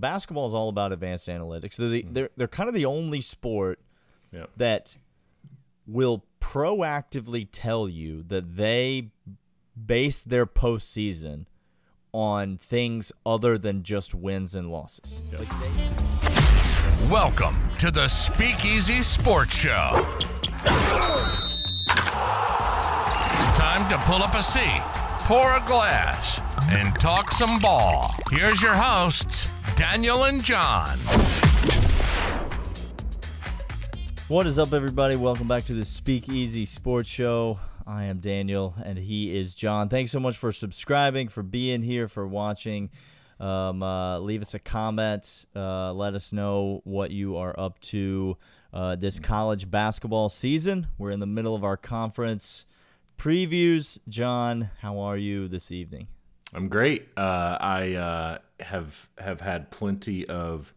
basketball is all about advanced analytics. They're the, mm. they're, they're kind of the only sport Yep. that will proactively tell you that they base their postseason on things other than just wins and losses. Like Welcome to the Speakeasy Sports Show. Time to pull up a seat, pour a glass, and talk some ball. Here's your hosts, Daniel and Jon. What is up, everybody? Welcome back to the Speakeasy Sports Show. I am Daniel, and he is Jon. Thanks so much for subscribing, for being here, for watching. Um, uh, leave us a comment. Uh, let us know what you are up to uh, this college basketball season. We're in the middle of our conference previews. Jon, how are you this evening? I'm great. Uh, I uh, have have had plenty of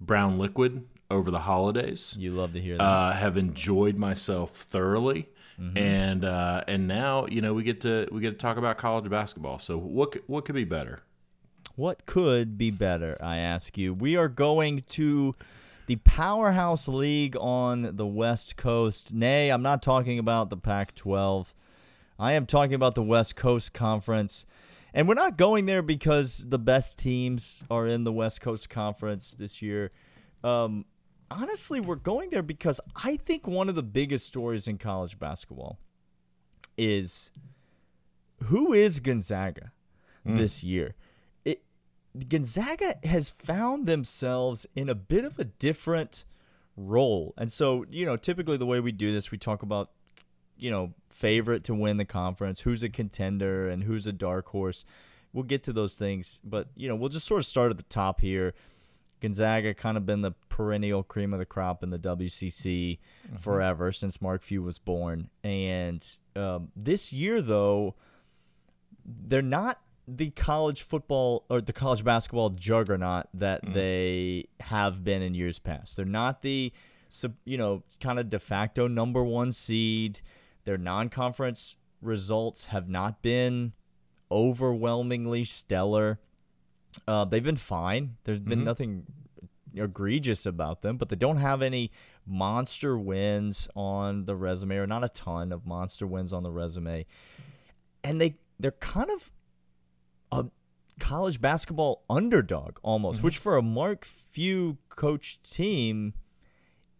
brown liquid over the holidays. You love to hear that. Uh, have enjoyed myself thoroughly, Mm-hmm. and uh, and now you know we get to we get to talk about college basketball. So what what could be better? What could be better, I ask you? We are going to the powerhouse league on the West Coast. Nay, I'm not talking about the Pac 12. I am talking about the West Coast Conference. And we're not going there because the best teams are in the West Coast Conference this year. Um, honestly, we're going there because I think one of the biggest stories in college basketball is who is Gonzaga this year? It Gonzaga has found themselves in a bit of a different role. And so, you know, typically the way we do this, we talk about, you know, favorite to win the conference, who's a contender and who's a dark horse. We'll get to those things, but you know, we'll just sort of start at the top here. Gonzaga kind of been the perennial cream of the crop in the WCC forever since Mark Few was born. And um, this year, though, they're not the college football or the college basketball juggernaut that they have been in years past. They're not the, you know, kind of de facto number one seed. Their non-conference results have not been overwhelmingly stellar. Uh, they've been fine. There's been nothing egregious about them, but they don't have any monster wins on the resume, or not a ton of monster wins on the resume. And they they're kind of a college basketball underdog almost, which for a Mark Few coach team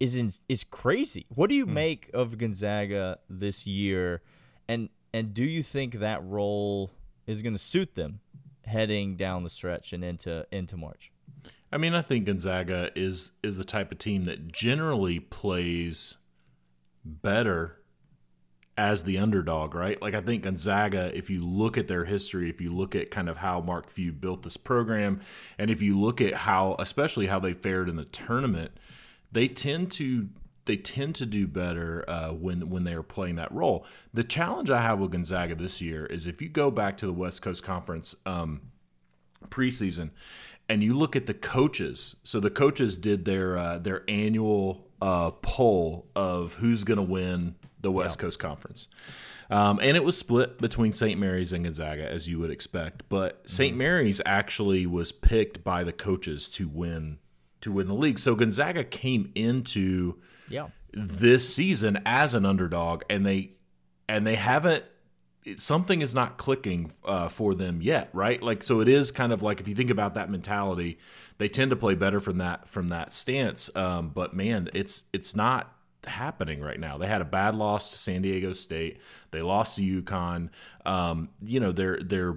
is in, is crazy. What do you hmm. make of Gonzaga this year, and and do you think that role is going to suit them heading down the stretch and into into March? I mean, I think Gonzaga is is the type of team that generally plays better as the underdog, right? Like I think Gonzaga, if you look at their history, if you look at kind of how Mark Few built this program, and if you look at how, especially how they fared in the tournament, they tend to they tend to do better uh, when when they are playing that role. The challenge I have with Gonzaga this year is if you go back to the West Coast Conference. Um, preseason and you look at the coaches so the coaches did their uh, their annual uh, poll of who's going to win the west coast conference um, and it was split between st mary's and gonzaga as you would expect but st mary's actually was picked by the coaches to win to win the league. So gonzaga came into Yeah. this season as an underdog and they and they haven't it, something is not clicking uh, for them yet right? Like so it is kind of like if you think about that mentality they tend to play better from that from that stance. Um, but man it's it's not happening right now. They had a bad loss to san diego state. They lost to UConn. Um, you know they're they're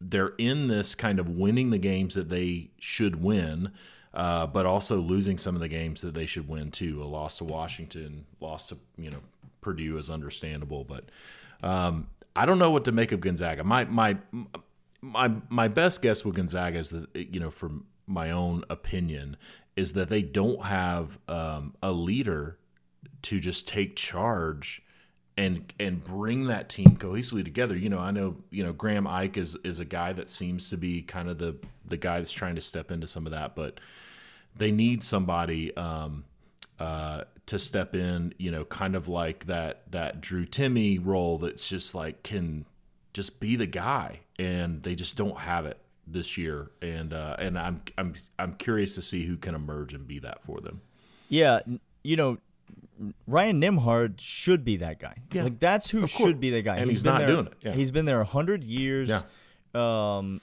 they're in this kind of winning the games that they should win uh, but also losing some of the games that they should win too. A loss to Washington, loss to you know Purdue is understandable, but um, I don't know what to make of Gonzaga. My my my my best guess with Gonzaga is that you know from my own opinion is that they don't have um, a leader to just take charge and and bring that team cohesively together. You know, I know you know Graham Ike is is a guy that seems to be kind of the the guy that's trying to step into some of that, but they need somebody um, uh, to step in. You know, kind of like that that Drew Timme role that's just like can just be the guy, and they just don't have it this year, and uh, and I'm I'm I'm curious to see who can emerge and be that for them. Yeah, you know, Ryan Nembhard should be that guy. Yeah. Like that's who should be the guy. And he's been not there- doing it. Yeah. He's been there a hundred years. Yeah. Um,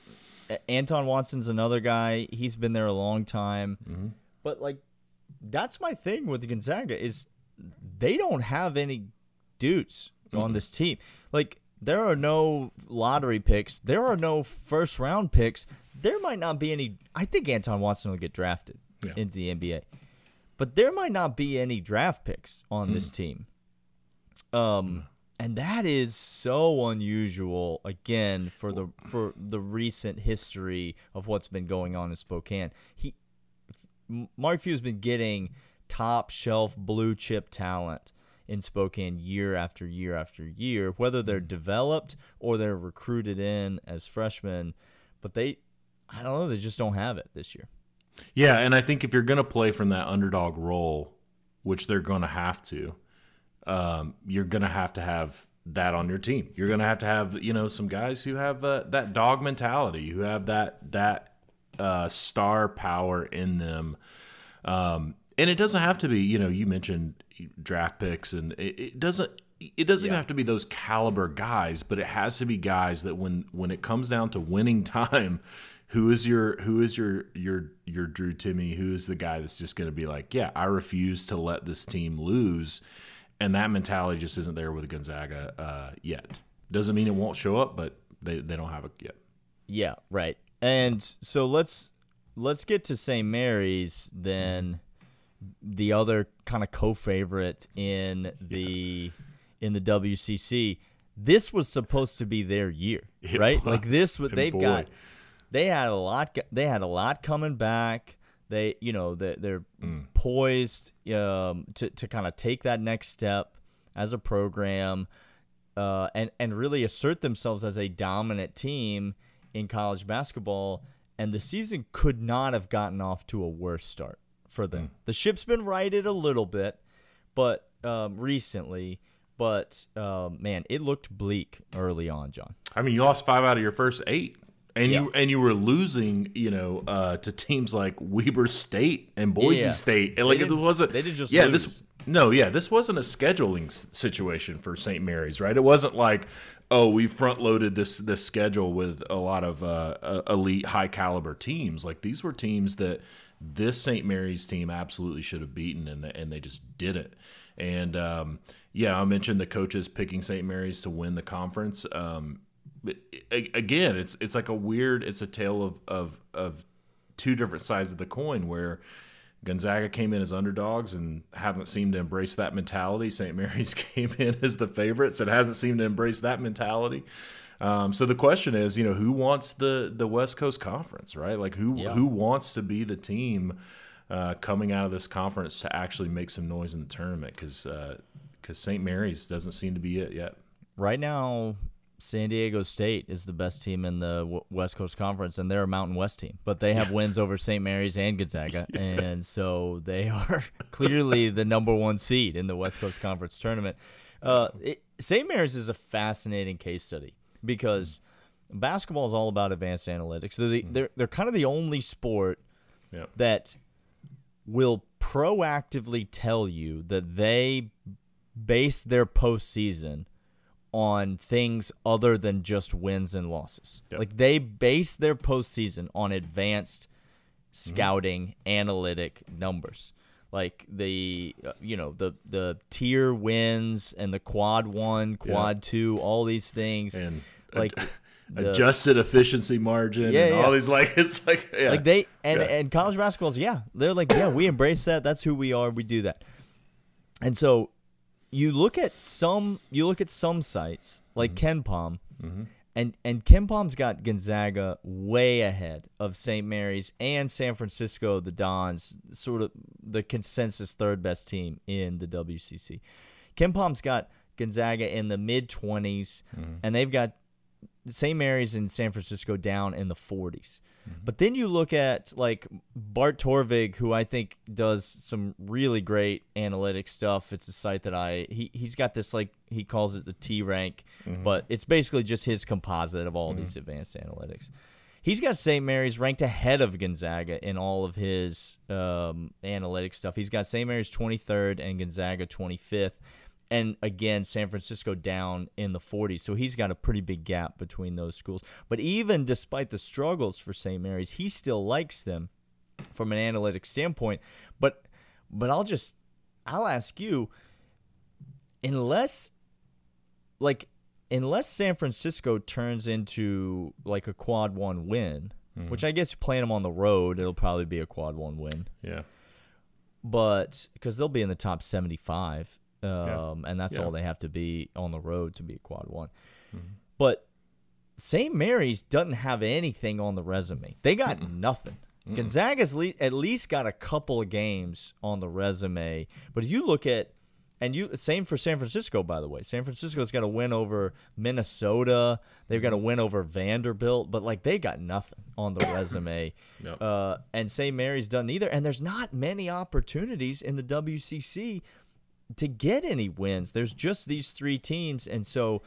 Anton Watson's another guy. He's been there a long time. Mm-hmm. But like, that's my thing with Gonzaga is they don't have any dudes on this team. Like there are no lottery picks. There are no first round picks. There might not be any. I think Anton Watson will get drafted Yeah. into the NBA, but there might not be any draft picks on Mm. this team. Um, and that is so unusual again for the for the recent history of what's been going on in Spokane. He Mark Few's been getting top shelf blue chip talent in Spokane year after year after year, whether they're developed or they're recruited in as freshmen, but they I don't know, they just don't have it this year. Yeah, and I think if you're going to play from that underdog role, which they're going to have to, um, you're going to have to have that on your team. You're going to have to have you know some guys who have uh, that dog mentality, who have that that uh, star power in them. Um, and it doesn't have to be, you know, you mentioned draft picks, and it, it doesn't. It doesn't even have to be those caliber guys, but it has to be guys that when when it comes down to winning time, who is your who is your your your Drew Timme? Who is the guy that's just going to be like, yeah, I refuse to let this team lose, and that mentality just isn't there with Gonzaga uh, yet. Doesn't mean it won't show up, but they they don't have it yet. Yeah, right. And so let's let's get to St. Mary's then the other kind of co-favorite in the in the WCC. This was supposed to be their year, It right? Like this what they've boy. got they had a lot they had a lot coming back. They, you know, they, they're Mm. poised um, to to kind of take that next step as a program, uh, and and really assert themselves as a dominant team in college basketball. And the season could not have gotten off to a worse start for them. Mm. The ship's been righted a little bit, but um, recently. But um, man, it looked bleak early on, Jon. I mean, you lost five out of your first eight, and you and you were losing, you know, uh, to teams like Weber State and Boise Yeah. State. And like it wasn't. they didn't just yeah. lose. This no, yeah. This wasn't a scheduling situation for St. Mary's, right? It wasn't like, oh, we front loaded this this schedule with a lot of uh, elite, high caliber teams. Like these were teams that this St. Mary's team absolutely should have beaten, and they, and they just didn't. And um, yeah, I mentioned the coaches picking St. Mary's to win the conference. Um, again, it's it's like a weird. It's a tale of of of two different sides of the coin where. Gonzaga came in as underdogs and hasn't seemed to embrace that mentality. St. Mary's came in as the favorites and hasn't seemed to embrace that mentality. Um, so the question is, you know, who wants the the West Coast Conference, right? Like who Yeah. who wants to be the team uh, coming out of this conference to actually make some noise in the tournament? Because because St. Mary's doesn't seem to be it yet. Right now, San Diego State is the best team in the w- West Coast Conference, and they're a Mountain West team. But they have wins over St. Mary's and Gonzaga, and so they are clearly the number one seed in the West Coast Conference tournament. Uh, it, St. Mary's is a fascinating case study because basketball is all about advanced analytics. They're the, they're, they're kind of the only sport Yeah. that will proactively tell you that they base their postseason on things other than just wins and losses. Yep. Like they base their postseason on advanced scouting analytic numbers. Like the uh, you know the the tier wins and the quad one, quad two, all these things. And like ad- the- adjusted efficiency margin Yeah, and yeah. all these like it's like yeah. like they and Yeah. and college basketball's yeah they're like yeah we embrace that that's who we are we do that and so you look at some you look at some sites like mm-hmm. KenPom mm-hmm. and and KenPom's got gonzaga way ahead of st mary's and san francisco the dons sort of the consensus third best team in the wcc KenPom's got gonzaga in the mid 20s mm-hmm. and they've got St. Mary's in San Francisco down in the 40s. Mm-hmm. But then you look at like Bart Torvik, who I think does some really great analytic stuff. It's a site that I he he's got this like he calls it the T rank, mm-hmm. but it's basically just his composite of all these mm-hmm. advanced analytics. He he's got St. Mary's ranked ahead of Gonzaga in all of his um, analytic stuff. He's got St. Mary's 23rd and Gonzaga 25th. And again, San Francisco down in the 40s. So he's got a pretty big gap between those schools. But even despite the struggles for St. Mary's, he still likes them from an analytic standpoint. But but I'll just I'll ask you unless like unless San Francisco turns into like a quad one win, Mm-hmm. which I guess playing them on the road, it'll probably be a quad one win. Yeah. But because they'll be in the top 75, um, and that's Yeah. all they have to be on the road to be a quad one. Mm-hmm. But St. Mary's doesn't have anything on the resume. They got nothing. Gonzaga's le- at least got a couple of games on the resume. But if you look at, and you same for San Francisco, by the way. San Francisco's got a win over Minnesota. They've got a win over Vanderbilt, but like they got nothing on the resume. Yep. Uh, and St. Mary's done either. And there's not many opportunities in the WCC to get any wins. There's just these three teams, and so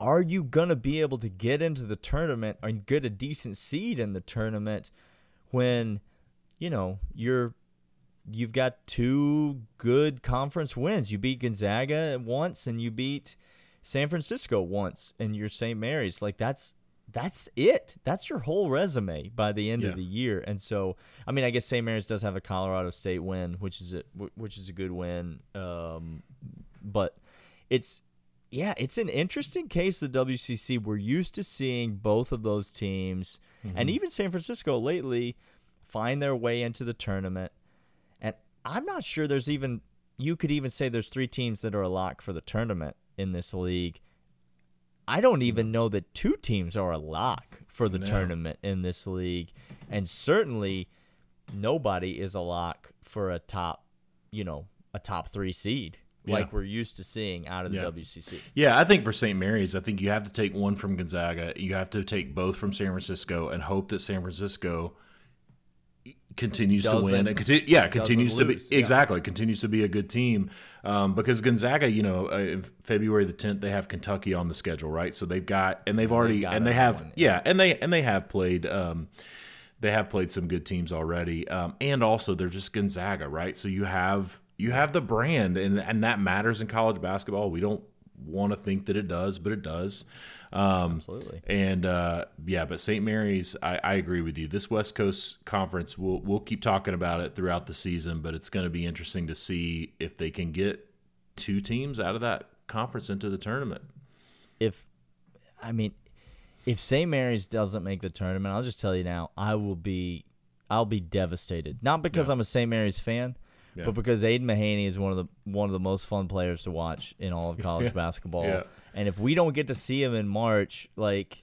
are you gonna be able to get into the tournament and get a decent seed in the tournament when you know you're you've got two good conference wins. You beat Gonzaga once and you beat San Francisco once and you're St. Mary's. Like that's that's it. That's your whole resume by the end Yeah. of the year. And so, I mean, I guess St. Mary's does have a Colorado State win, which is a which is a good win. Um, but it's yeah, it's an interesting case of WCC. We're used to seeing both of those teams, and even San Francisco lately find their way into the tournament. And I'm not sure there's even you could even say there's three teams that are a lock for the tournament in this league. I don't even know that two teams are a lock for the No. tournament in this league, and certainly nobody is a lock for a top, you know, a top three seed Yeah. like we're used to seeing out of the Yeah. WCC. Yeah, I think for St. Mary's, I think you have to take one from Gonzaga. You have to take both from San Francisco and hope that San Francisco continues to win. Doesn't- conti- yeah, continues to be lose, yeah. exactly continues to be a good team um, because Gonzaga, you know, uh, February the tenth, they have Kentucky on the schedule, right? So they've got and they've already got and they have everyone, yeah, and they and they have played. Um, they have played some good teams already, um, and also they're just Gonzaga, right? So you have you have the brand, and and that matters in college basketball. We don't want to think that it does, but it does. Um, Absolutely. and uh, yeah, but St. Mary's, I, I agree with you. This West Coast Conference, we'll we'll keep talking about it throughout the season, but it's going to be interesting to see if they can get two teams out of that conference into the tournament. If I mean, if St. Mary's doesn't make the tournament, I'll just tell you now, I will be I'll be devastated. Not because Yeah. I'm a St. Mary's fan, Yeah. but because Aidan Mahaney is one of the one of the most fun players to watch in all of college basketball. Yeah. And if we don't get to see him in March, like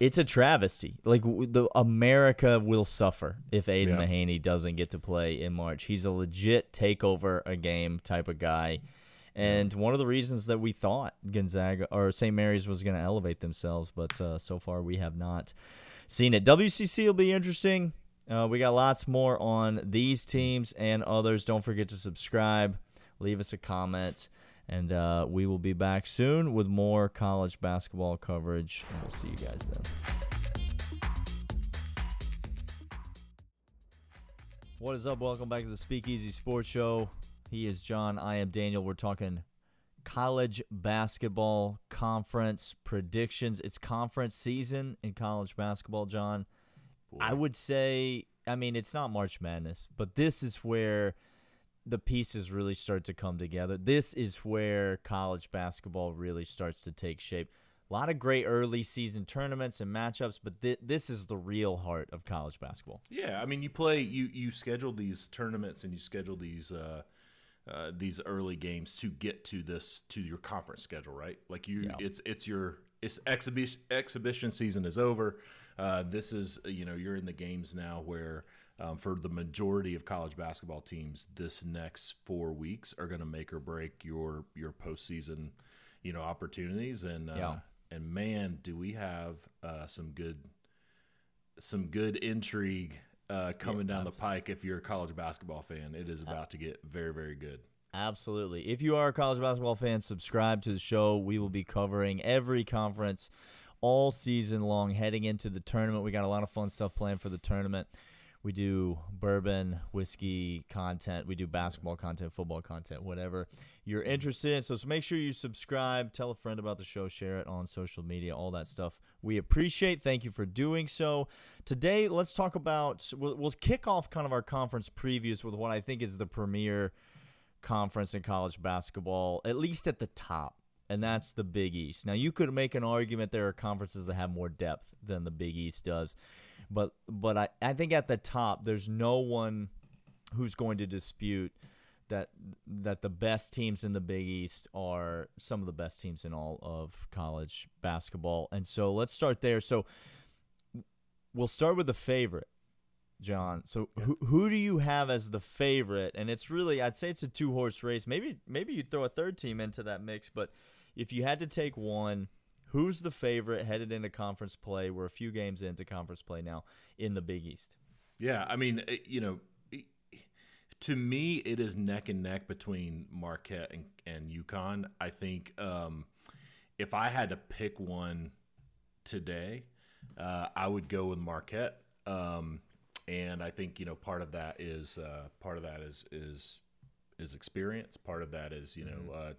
it's a travesty. Like w- the America will suffer if Aidan Yeah. Mahaney doesn't get to play in March. He's a legit takeover a game type of guy. And one of the reasons that we thought Gonzaga or St. Mary's was going to elevate themselves, but uh, so far we have not seen it. WCC will be interesting. Uh, we got lots more on these teams and others. Don't forget to subscribe, leave us a comment, and uh, we will be back soon with more college basketball coverage. And we'll see you guys then. What is up? Welcome back to the Speakeasy Sports Show. He is Jon. I am Daniel. We're talking college basketball conference predictions. It's conference season in college basketball, Jon. I would say, I mean, it's not March Madness, but this is where the pieces really start to come together. This is where college basketball really starts to take shape. A lot of great early season tournaments and matchups, but thi- this is the real heart of college basketball. Yeah, I mean, you play you you schedule these tournaments and you schedule these uh, uh, these early games to get to this to your conference schedule, right? Like you, Yeah. it's it's your it's exhibition exhibition season is over. Uh, this is you know you're in the games now where. Um, for the majority of college basketball teams, this next four weeks are going to make or break your your postseason, you know, opportunities. And uh, Yeah. and man, do we have uh, some good some good intrigue uh, coming down the pike if you're a college basketball fan. It is about to get very, very good. Absolutely. If you are a college basketball fan, subscribe to the show. We will be covering every conference all season long heading into the tournament. We got a lot of fun stuff planned for the tournament. We do bourbon, whiskey content. We do basketball content, football content, whatever you're interested in. So, so make sure you subscribe, tell a friend about the show, share it on social media, all that stuff. We appreciate. Thank you for doing so. Today, let's talk about. We'll, we'll kick off kind of our conference previews with what I think is the premier conference in college basketball, at least at the top and that's the Big East. Now you could make an argument there are conferences that have more depth than the Big East does, but but I, I think at the top there's no one who's going to dispute that that the best teams in the Big East are some of the best teams in all of college basketball. And so let's start there. So we'll start with the favorite. Jon. So who who do you have as the favorite? And it's really I'd say it's a two horse race. Maybe maybe you throw a third team into that mix, but if you had to take one, who's the favorite headed into conference play? We're a few games into conference play now in the Big East. Yeah, I mean, eh, you know, to me, it is neck and neck between Marquette and, and UConn. I think um, if I had to pick one today, uh, I would go with Marquette. Um, and I think you know part of that is uh, part of that is is is experience. Part of that is you know mm-hmm. uh,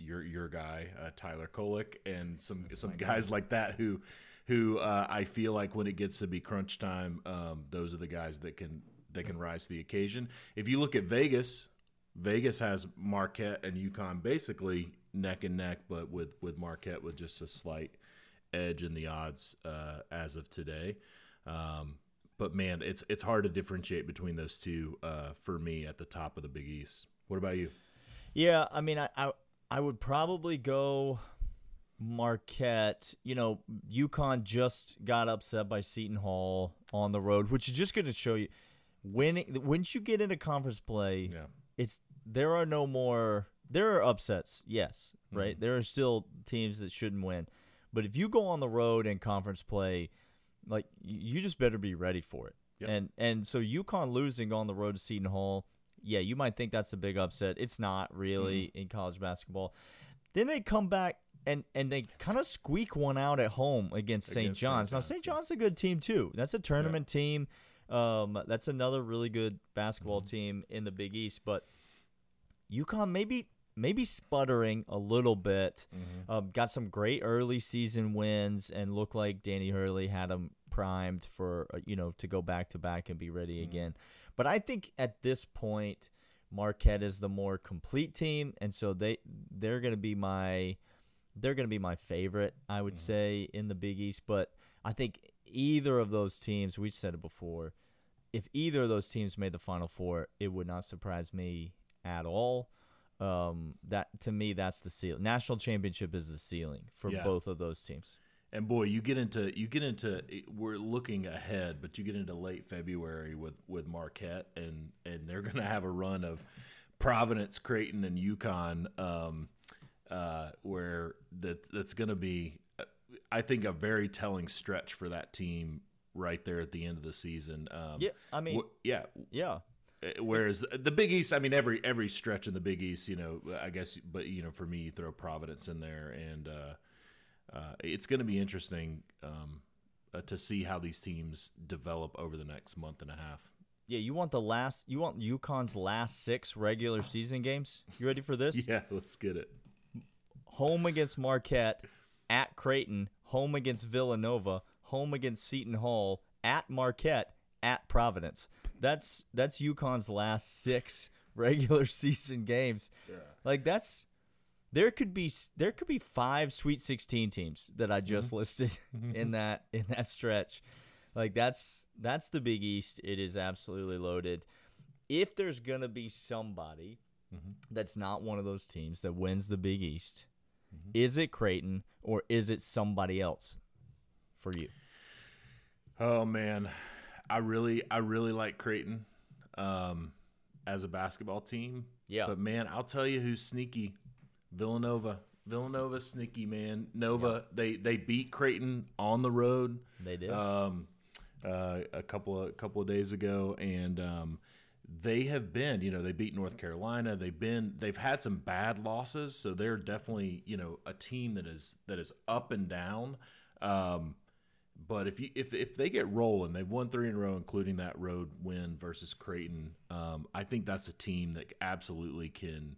your your guy uh, Tyler Kolek and some That's some guys guy. like that who who uh, I feel like when it gets to be crunch time, um, those are the guys that can that can rise to the occasion. If you look at Vegas, Vegas has Marquette and UConn basically neck and neck, but with with Marquette with just a slight edge in the odds uh, as of today. Um, but man, it's it's hard to differentiate between those two uh, for me at the top of the Big East. What about you? Yeah, I mean, I, I I would probably go Marquette. You know, UConn just got upset by Seton Hall on the road, which is just going to show you when once you get into conference play, yeah. it's there are no more. There are upsets, yes, right. Mm-hmm. There are still teams that shouldn't win, but if you go on the road in conference play, like you just better be ready for it. Yep. And and so UConn losing on the road to Seton Hall yeah, you might think that's a big upset. It's not really mm-hmm. in college basketball. Then they come back and and they kind of squeak one out at home against St. John's. Now St. John's a good team too. That's a tournament yeah. team. Um, that's another really good basketball mm-hmm. team in the Big East. But UConn maybe maybe sputtering a little bit. Mm-hmm. Um, got some great early season wins and looked like Danny Hurley had them primed for uh, you know to go back to back and be ready mm-hmm. again. But I think at this point, Marquette is the more complete team, and so they they're going to be my they're going to be my favorite. I would mm-hmm. say in the Big East, but I think either of those teams, we said it before, if either of those teams made the Final Four, it would not surprise me at all. Um, that to me, that's the ceiling. National championship is the ceiling for yeah. both of those teams. And boy, you get into you get into we're looking ahead, but you get into late February with with Marquette, and and they're going to have a run of Providence, Creighton, and UConn, um, uh, where that that's going to be, I think, a very telling stretch for that team right there at the end of the season. Um, yeah, I mean, yeah, yeah. Uh, whereas the Big East, I mean, every every stretch in the Big East, you know, I guess, but you know, for me, you throw Providence in there, and uh, uh, it's going to be interesting um, uh, to see how these teams develop over the next month and a half. Yeah, you want the last, you want UConn's last six regular season games. You ready for this? yeah, let's get it. Home against Marquette, at Creighton, home against Villanova, home against Seton Hall, at Marquette, at Providence. That's that's UConn's last six regular season games. Yeah. Like that's there could be there could be five Sweet 16 teams that I just mm-hmm. listed in that in that stretch. Like that's that's the Big East. It is absolutely loaded. If there's gonna be somebody mm-hmm. that's not one of those teams that wins the Big East, mm-hmm. is it Creighton or is it somebody else for you? Oh man, I really I really like Creighton um, as a basketball team. Yeah, but man, I'll tell you who's sneaky Villanova. Villanova sneaky man. Nova they they beat Creighton on the road. They did. Um, uh, a couple of a couple of days ago, and um, they have been you know they beat North Carolina. They've been they've had some bad losses, so they're definitely you know a team that is that is up and down. Um, but if you if if they get rolling, they've won three in a row, including that road win versus Creighton. Um, I think that's a team that absolutely can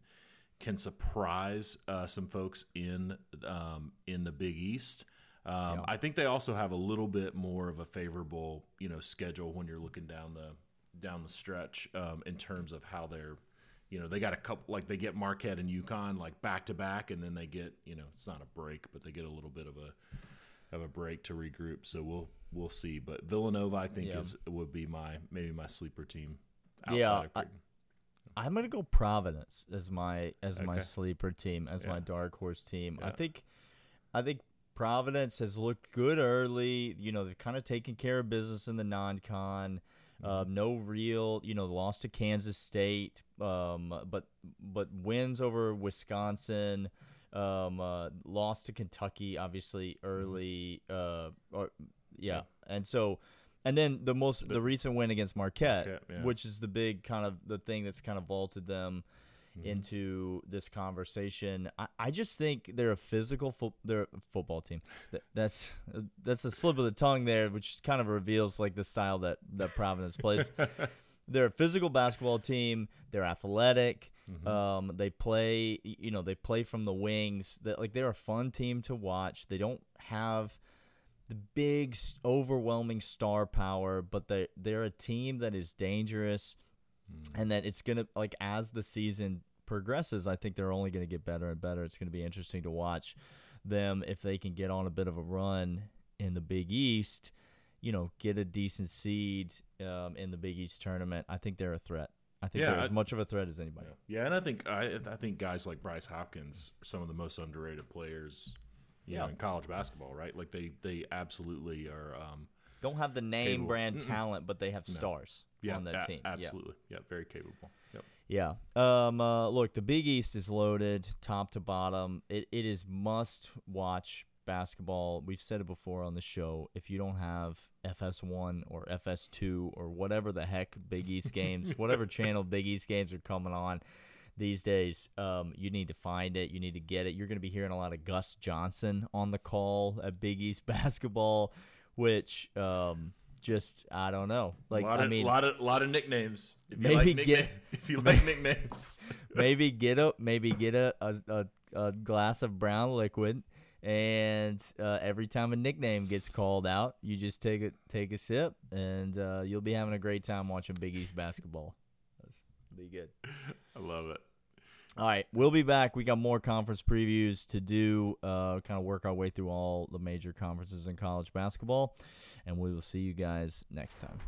can surprise uh, some folks in um, in the Big East. Um, yeah. I think they also have a little bit more of a favorable you know schedule when you're looking down the down the stretch um, in terms of how they're you know they got a couple like they get Marquette and UConn like back to back, and then they get you know it's not a break, but they get a little bit of a of a break to regroup. So we'll we'll see. But Villanova, I think, yeah. is would be my maybe my sleeper team. yeah, I, am gonna go Providence as my as okay. my sleeper team as yeah. my dark horse team. Yeah. I think I think Providence has looked good early. You know, they've kind of taken care of business in the non-con. Uh, no real, you know, lost to Kansas State, um, but but wins over Wisconsin, um, uh, lost to Kentucky, obviously early, uh, or yeah. yeah, and so, and then the most but, the recent win against Marquette, Marquette yeah. which is the big kind of the thing that's kind of vaulted them mm-hmm. into this conversation. I, I just think they're a physical fo- they're a football team. That's that's a slip of the tongue there, which kind of reveals like the style that that Providence plays. they're a physical basketball team. They're athletic. Mm-hmm. Um, they play, you know, they play from the wings. That like they're a fun team to watch. They don't have the big, overwhelming star power, but they they're a team that is dangerous mm. and that it's gonna like as the season progresses, I think they're only to get better and better. It's to be interesting to watch them if they can get on a bit of a run in the Big East. You know, get a decent seed um, in the Big East tournament. I think they're a threat. I think yeah, they're as much of a threat as anybody. Yeah. yeah, and I think I, I think guys like Bryce Hopkins are some of the most underrated players, you yeah. know, in college basketball. Right? Like they they absolutely are. Um, Don't have the name capable. brand Mm-mm. talent, but they have stars yeah, on that a- team. Absolutely. Yeah. yeah, very capable. Yep. Yeah. Um. Uh, look, the Big East is loaded, top to bottom. It it is must watch basketball. We've said it before on the show. If you don't have FS1 or FS2 or whatever the heck Big East games, whatever channel Big East games are coming on these days, um, you need to find it. You need to get it. You're going to be hearing a lot of Gus Johnson on the call at Big East basketball, which um, just I don't know. Like I mean, a lot of lot of nicknames. If maybe like get if you like nicknames, maybe get a maybe get a, a, a glass of brown liquid, and uh, every time a nickname gets called out, you just take a take a sip, and uh, you'll be having a great time watching Big East basketball. Be good. I love it. All right, we'll be back. We got more conference previews to do, uh, kind of work our way through all the major conferences in college basketball, and we will see you guys next time.